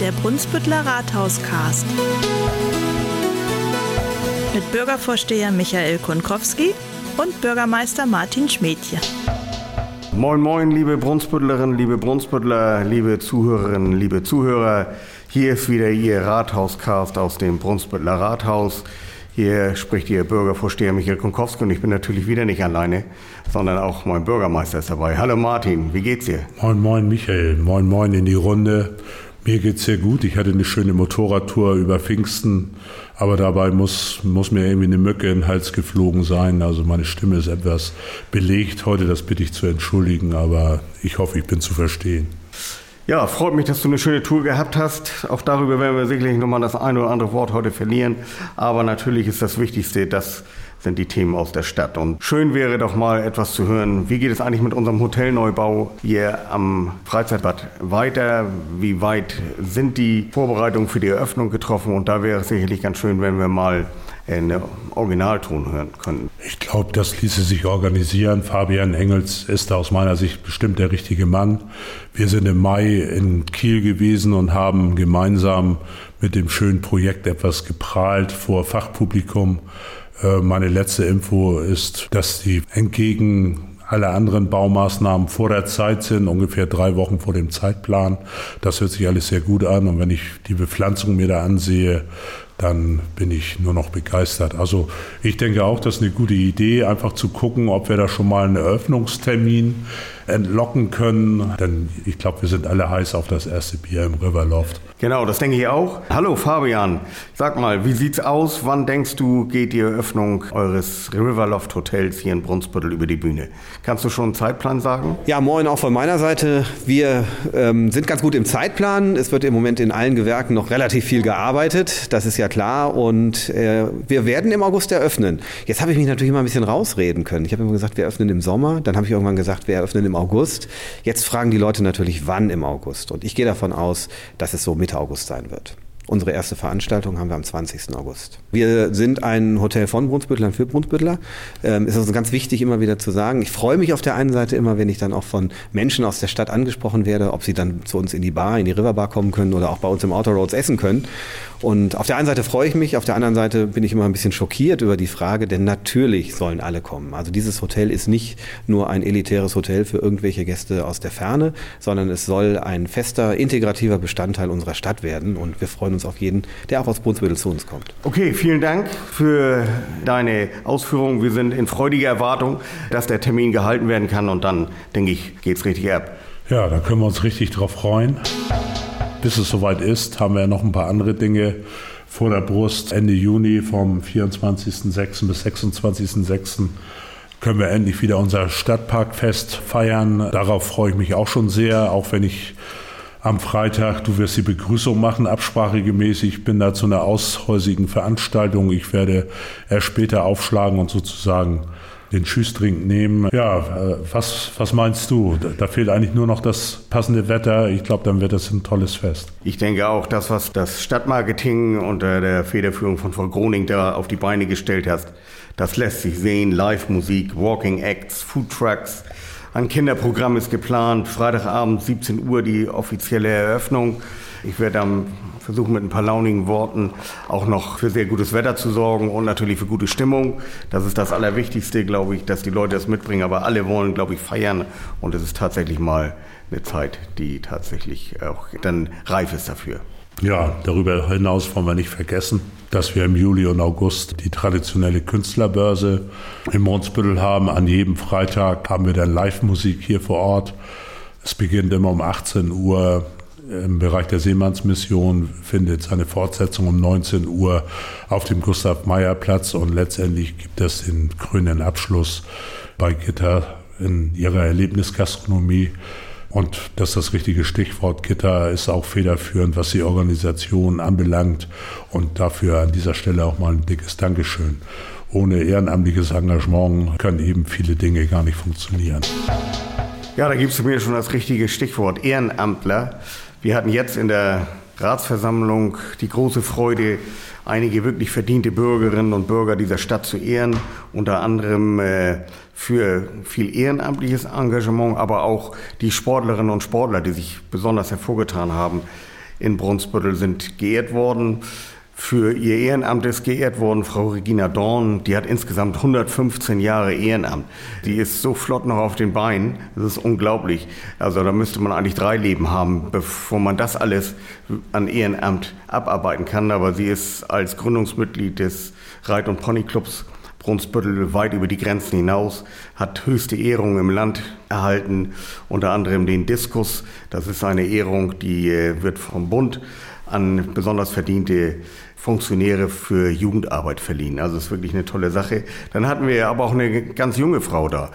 der Brunsbüttler Rathauscast. Mit Bürgervorsteher Michael Konkowski und Bürgermeister Martin Schmedje. Moin, moin, liebe Brunsbüttlerinnen, liebe Brunsbüttler, liebe Zuhörerinnen, liebe Zuhörer. Hier ist wieder Ihr Rathauscast aus dem Brunsbüttler Rathaus. Hier spricht Ihr Bürgervorsteher Michael Konkowski und ich bin natürlich wieder nicht alleine, sondern auch mein Bürgermeister ist dabei. Hallo Martin, wie geht's dir? Moin, moin Michael, moin, moin in die Runde. Mir geht's sehr gut. Ich hatte eine schöne Motorradtour über Pfingsten, aber dabei muss, muss mir irgendwie eine Mücke in den Hals geflogen sein. Also meine Stimme ist etwas belegt heute, das bitte ich zu entschuldigen, aber ich hoffe, ich bin zu verstehen. Ja, freut mich, dass du eine schöne Tour gehabt hast. Auch darüber werden wir sicherlich nochmal das eine oder andere Wort heute verlieren. Aber natürlich ist das Wichtigste, das sind die Themen aus der Stadt. Und schön wäre doch mal etwas zu hören. Wie geht es eigentlich mit unserem Hotelneubau hier am Freizeitbad weiter? Wie weit sind die Vorbereitungen für die Eröffnung getroffen? Und da wäre es sicherlich ganz schön, wenn wir mal eine Originalton hören können. Ich glaube, das ließe sich organisieren. Fabian Engels ist da aus meiner Sicht bestimmt der richtige Mann. Wir sind im Mai in Kiel gewesen und haben gemeinsam mit dem schönen Projekt etwas geprahlt vor Fachpublikum. Äh, meine letzte Info ist, dass die entgegen alle anderen Baumaßnahmen vor der Zeit sind, ungefähr drei Wochen vor dem Zeitplan. Das hört sich alles sehr gut an. Und wenn ich die Bepflanzung mir da ansehe, dann bin ich nur noch begeistert. Also ich denke auch, das ist eine gute Idee, einfach zu gucken, ob wir da schon mal einen Eröffnungstermin entlocken können. Denn ich glaube, wir sind alle heiß auf das erste Bier im Riverloft. Genau, das denke ich auch. Hallo Fabian, sag mal, wie sieht's aus? Wann denkst du, geht die Eröffnung eures Riverloft Hotels hier in Brunsbüttel über die Bühne? Kannst du schon einen Zeitplan sagen? Ja, moin auch von meiner Seite. Wir ähm, sind ganz gut im Zeitplan. Es wird im Moment in allen Gewerken noch relativ viel gearbeitet. Das ist ja klar. Und äh, wir werden im August eröffnen. Jetzt habe ich mich natürlich mal ein bisschen rausreden können. Ich habe immer gesagt, wir eröffnen im Sommer. Dann habe ich irgendwann gesagt, wir eröffnen im August. Jetzt fragen die Leute natürlich, wann im August. Und ich gehe davon aus, dass es so mit Mitte August sein wird. Unsere erste Veranstaltung haben wir am 20. August. Wir sind ein Hotel von Brunsbüttlern für Brunsbüttler. Ähm, ist also ganz wichtig, immer wieder zu sagen. Ich freue mich auf der einen Seite immer, wenn ich dann auch von Menschen aus der Stadt angesprochen werde, ob sie dann zu uns in die Bar, in die Riverbar kommen können oder auch bei uns im Outer Roads essen können. Und auf der einen Seite freue ich mich, auf der anderen Seite bin ich immer ein bisschen schockiert über die Frage, denn natürlich sollen alle kommen. Also dieses Hotel ist nicht nur ein elitäres Hotel für irgendwelche Gäste aus der Ferne, sondern es soll ein fester, integrativer Bestandteil unserer Stadt werden. Und wir freuen uns auf jeden, der auch aus Brunsbüttel zu uns kommt. Okay, vielen Dank für deine Ausführungen. Wir sind in freudiger Erwartung, dass der Termin gehalten werden kann und dann, denke ich, geht es richtig ab. Ja, da können wir uns richtig drauf freuen bis es soweit ist, haben wir noch ein paar andere Dinge vor der Brust. Ende Juni vom 24.06. bis 26.06. können wir endlich wieder unser Stadtparkfest feiern. Darauf freue ich mich auch schon sehr, auch wenn ich am Freitag, du wirst die Begrüßung machen, absprachegemäß. Ich bin da zu einer aushäusigen Veranstaltung. Ich werde erst später aufschlagen und sozusagen den Schüßdrink nehmen. Ja, äh, was, was meinst du? Da fehlt eigentlich nur noch das passende Wetter. Ich glaube, dann wird das ein tolles Fest. Ich denke auch, das, was das Stadtmarketing unter der Federführung von Frau Groning da auf die Beine gestellt hat, das lässt sich sehen. Live-Musik, Walking Acts, Food Trucks. Ein Kinderprogramm ist geplant. Freitagabend 17 Uhr die offizielle Eröffnung. Ich werde am versuchen mit ein paar launigen Worten auch noch für sehr gutes Wetter zu sorgen und natürlich für gute Stimmung. Das ist das Allerwichtigste, glaube ich, dass die Leute das mitbringen. Aber alle wollen, glaube ich, feiern und es ist tatsächlich mal eine Zeit, die tatsächlich auch dann reif ist dafür. Ja, darüber hinaus wollen wir nicht vergessen, dass wir im Juli und August die traditionelle Künstlerbörse im Monsbüttel haben. An jedem Freitag haben wir dann Live-Musik hier vor Ort. Es beginnt immer um 18 Uhr im Bereich der Seemannsmission findet seine Fortsetzung um 19 Uhr auf dem Gustav-Meyer-Platz und letztendlich gibt es den grünen Abschluss bei Gitter in ihrer Erlebnisgastronomie. Und das ist das richtige Stichwort. Gitter ist auch federführend, was die Organisation anbelangt. Und dafür an dieser Stelle auch mal ein dickes Dankeschön. Ohne ehrenamtliches Engagement können eben viele Dinge gar nicht funktionieren. Ja, da gibst du mir schon das richtige Stichwort, Ehrenamtler. Wir hatten jetzt in der Ratsversammlung die große Freude, einige wirklich verdiente Bürgerinnen und Bürger dieser Stadt zu ehren, unter anderem äh, für viel ehrenamtliches Engagement, aber auch die Sportlerinnen und Sportler, die sich besonders hervorgetan haben in Brunsbüttel sind geehrt worden. Für ihr Ehrenamt ist geehrt worden Frau Regina Dorn. Die hat insgesamt 115 Jahre Ehrenamt. Die ist so flott noch auf den Beinen. Das ist unglaublich. Also da müsste man eigentlich drei Leben haben, bevor man das alles an Ehrenamt abarbeiten kann. Aber sie ist als Gründungsmitglied des Reit- und Ponyclubs Brunsbüttel weit über die Grenzen hinaus, hat höchste Ehrungen im Land erhalten, unter anderem den Diskus. Das ist eine Ehrung, die äh, wird vom Bund an besonders verdiente Funktionäre für Jugendarbeit verliehen. Also ist wirklich eine tolle Sache. Dann hatten wir aber auch eine ganz junge Frau da,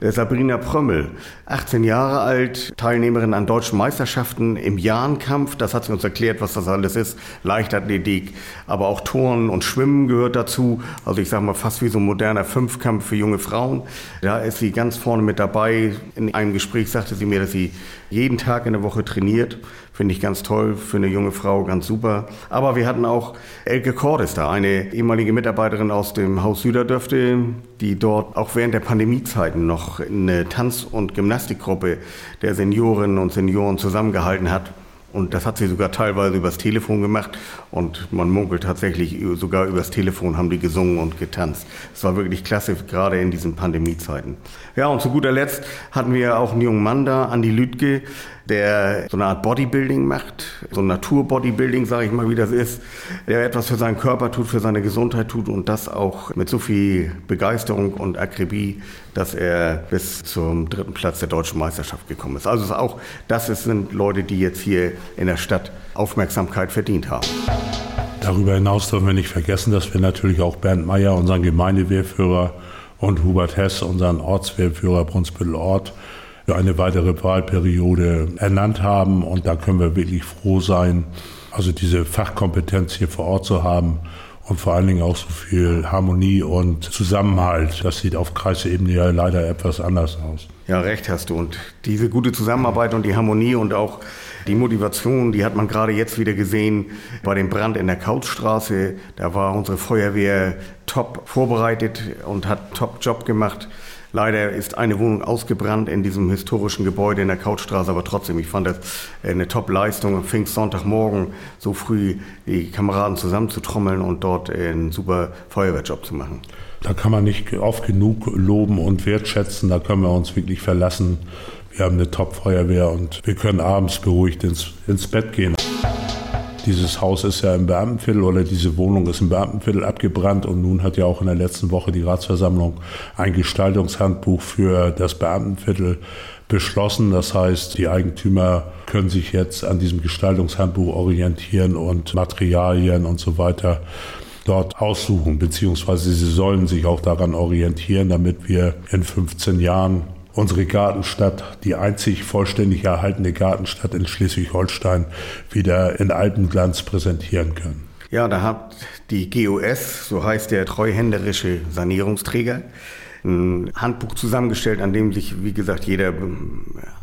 Sabrina Prömmel, 18 Jahre alt, Teilnehmerin an deutschen Meisterschaften im Jahrenkampf. Das hat sie uns erklärt, was das alles ist. Leichtathletik, aber auch Turnen und Schwimmen gehört dazu. Also ich sage mal fast wie so ein moderner Fünfkampf für junge Frauen. Da ist sie ganz vorne mit dabei. In einem Gespräch sagte sie mir, dass sie jeden Tag in der Woche trainiert. Finde ich ganz toll, für eine junge Frau ganz super. Aber wir hatten auch Elke Cordes da, eine ehemalige Mitarbeiterin aus dem Haus Süderdörfte, die dort auch während der Pandemiezeiten noch eine Tanz- und Gymnastikgruppe der Seniorinnen und Senioren zusammengehalten hat. Und das hat sie sogar teilweise übers Telefon gemacht. Und man munkelt tatsächlich, sogar übers Telefon haben die gesungen und getanzt. Es war wirklich klasse, gerade in diesen Pandemiezeiten. Ja, und zu guter Letzt hatten wir auch einen jungen Mann da, Andi Lütke, der so eine Art Bodybuilding macht, so ein Naturbodybuilding, sage ich mal, wie das ist, der etwas für seinen Körper tut, für seine Gesundheit tut und das auch mit so viel Begeisterung und Akribie, dass er bis zum dritten Platz der deutschen Meisterschaft gekommen ist. Also auch das sind Leute, die jetzt hier in der Stadt Aufmerksamkeit verdient haben. Darüber hinaus dürfen wir nicht vergessen, dass wir natürlich auch Bernd Meyer, unseren Gemeindewehrführer, und Hubert Hess, unseren Ortswehrführer Brunsbüttel Ort, für eine weitere Wahlperiode ernannt haben. Und da können wir wirklich froh sein, also diese Fachkompetenz hier vor Ort zu haben und vor allen Dingen auch so viel Harmonie und Zusammenhalt. Das sieht auf Kreisebene ja leider etwas anders aus. Ja, recht hast du. Und diese gute Zusammenarbeit und die Harmonie und auch die Motivation, die hat man gerade jetzt wieder gesehen bei dem Brand in der Kautstraße. Da war unsere Feuerwehr top vorbereitet und hat top Job gemacht. Leider ist eine Wohnung ausgebrannt in diesem historischen Gebäude in der Couchstraße, aber trotzdem, ich fand das eine Top-Leistung. Pfingstsonntagmorgen so früh die Kameraden zusammenzutrommeln und dort einen super Feuerwehrjob zu machen. Da kann man nicht oft genug loben und wertschätzen. Da können wir uns wirklich verlassen. Wir haben eine Top-Feuerwehr und wir können abends beruhigt ins, ins Bett gehen. Dieses Haus ist ja im Beamtenviertel oder diese Wohnung ist im Beamtenviertel abgebrannt und nun hat ja auch in der letzten Woche die Ratsversammlung ein Gestaltungshandbuch für das Beamtenviertel beschlossen. Das heißt, die Eigentümer können sich jetzt an diesem Gestaltungshandbuch orientieren und Materialien und so weiter dort aussuchen, beziehungsweise sie sollen sich auch daran orientieren, damit wir in 15 Jahren unsere Gartenstadt, die einzig vollständig erhaltene Gartenstadt in Schleswig-Holstein, wieder in Alpenglanz präsentieren können. Ja, da hat die GOS, so heißt der treuhänderische Sanierungsträger, ein Handbuch zusammengestellt, an dem sich, wie gesagt, jeder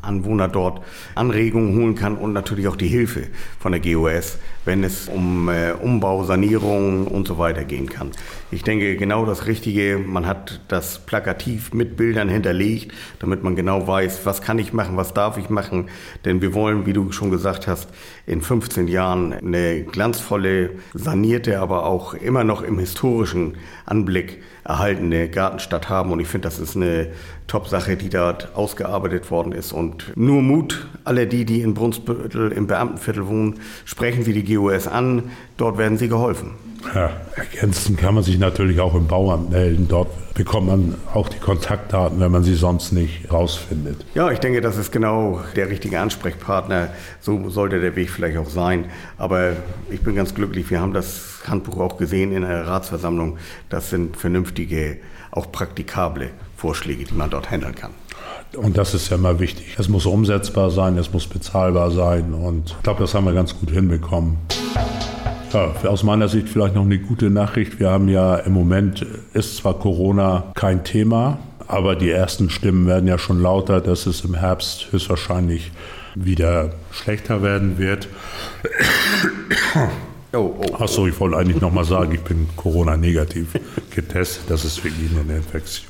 Anwohner dort Anregungen holen kann und natürlich auch die Hilfe von der GOS, wenn es um äh, Umbau, Sanierung und so weiter gehen kann. Ich denke, genau das Richtige, man hat das plakativ mit Bildern hinterlegt, damit man genau weiß, was kann ich machen, was darf ich machen. Denn wir wollen, wie du schon gesagt hast, in 15 Jahren eine glanzvolle, sanierte, aber auch immer noch im historischen Anblick erhaltene Gartenstadt haben. Und ich finde, das ist eine Top-Sache, die dort ausgearbeitet worden ist. Und nur Mut, alle die, die in Brunsbüttel im Beamtenviertel wohnen, sprechen Sie die GOS an, dort werden Sie geholfen. Ja, ergänzen kann man sich natürlich auch im Bauamt melden. Dort bekommt man auch die Kontaktdaten, wenn man sie sonst nicht rausfindet. Ja, ich denke, das ist genau der richtige Ansprechpartner. So sollte der Weg vielleicht auch sein. Aber ich bin ganz glücklich. Wir haben das Handbuch auch gesehen in der Ratsversammlung. Das sind vernünftige, auch praktikable Vorschläge, die man dort handeln kann. Und das ist ja immer wichtig. Es muss umsetzbar sein, es muss bezahlbar sein. Und ich glaube, das haben wir ganz gut hinbekommen. Ja, aus meiner Sicht vielleicht noch eine gute Nachricht. Wir haben ja im Moment, ist zwar Corona kein Thema, aber die ersten Stimmen werden ja schon lauter, dass es im Herbst höchstwahrscheinlich wieder schlechter werden wird. Oh, oh, oh. Achso, ich wollte eigentlich nochmal sagen, ich bin Corona-negativ getestet. Das ist wirklich nur eine Infektion.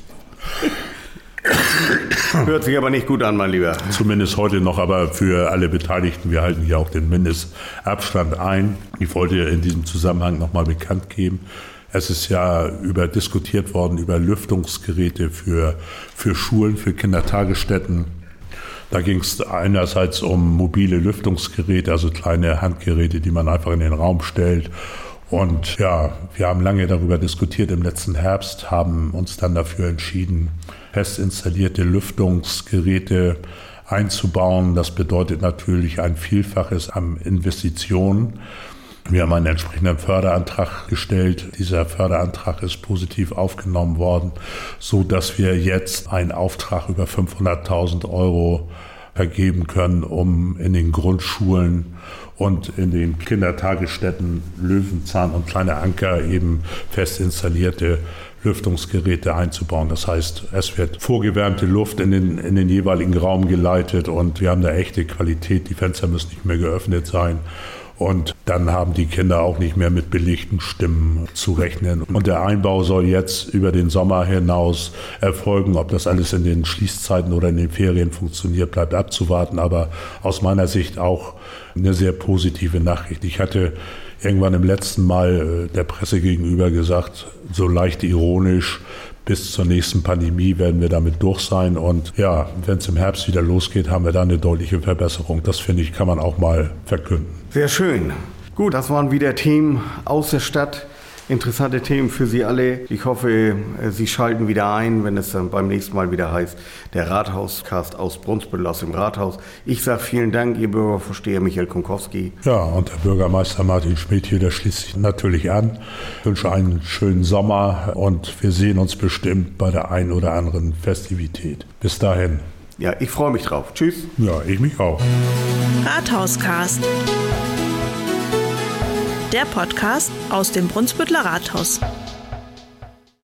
Hört sich aber nicht gut an, mein Lieber. Zumindest heute noch, aber für alle Beteiligten, wir halten hier auch den Mindestabstand ein. Ich wollte in diesem Zusammenhang nochmal bekannt geben, es ist ja über diskutiert worden über Lüftungsgeräte für, für Schulen, für Kindertagesstätten. Da ging es einerseits um mobile Lüftungsgeräte, also kleine Handgeräte, die man einfach in den Raum stellt. Und ja, wir haben lange darüber diskutiert im letzten Herbst, haben uns dann dafür entschieden, fest installierte Lüftungsgeräte einzubauen. Das bedeutet natürlich ein Vielfaches an Investitionen. Wir haben einen entsprechenden Förderantrag gestellt. Dieser Förderantrag ist positiv aufgenommen worden, so dass wir jetzt einen Auftrag über 500.000 Euro vergeben können, um in den Grundschulen und in den Kindertagesstätten Löwenzahn und Kleine Anker eben fest installierte Lüftungsgeräte einzubauen. Das heißt, es wird vorgewärmte Luft in den, in den jeweiligen Raum geleitet und wir haben da echte Qualität. Die Fenster müssen nicht mehr geöffnet sein. Und dann haben die Kinder auch nicht mehr mit belegten Stimmen zu rechnen. Und der Einbau soll jetzt über den Sommer hinaus erfolgen. Ob das alles in den Schließzeiten oder in den Ferien funktioniert, bleibt abzuwarten. Aber aus meiner Sicht auch eine sehr positive Nachricht. Ich hatte irgendwann im letzten Mal äh, der Presse gegenüber gesagt, so leicht ironisch, bis zur nächsten Pandemie werden wir damit durch sein. Und ja, wenn es im Herbst wieder losgeht, haben wir da eine deutliche Verbesserung. Das finde ich, kann man auch mal verkünden. Sehr schön. Gut, das waren wieder Themen aus der Stadt interessante Themen für Sie alle. Ich hoffe, äh, Sie schalten wieder ein, wenn es dann beim nächsten Mal wieder heißt, der Rathauscast aus Brunsbüttel aus dem Rathaus. Ich sage vielen Dank, Ihr Bürgervorsteher Michael Kunkowski. Ja, und der Bürgermeister Martin Schmidt hier, der schließt sich natürlich an. Ich wünsche einen schönen Sommer und wir sehen uns bestimmt bei der einen oder anderen Festivität. Bis dahin. Ja, ich freue mich drauf. Tschüss. Ja, ich mich auch. Rathauscast der Podcast aus dem Brunsbüttler Rathaus.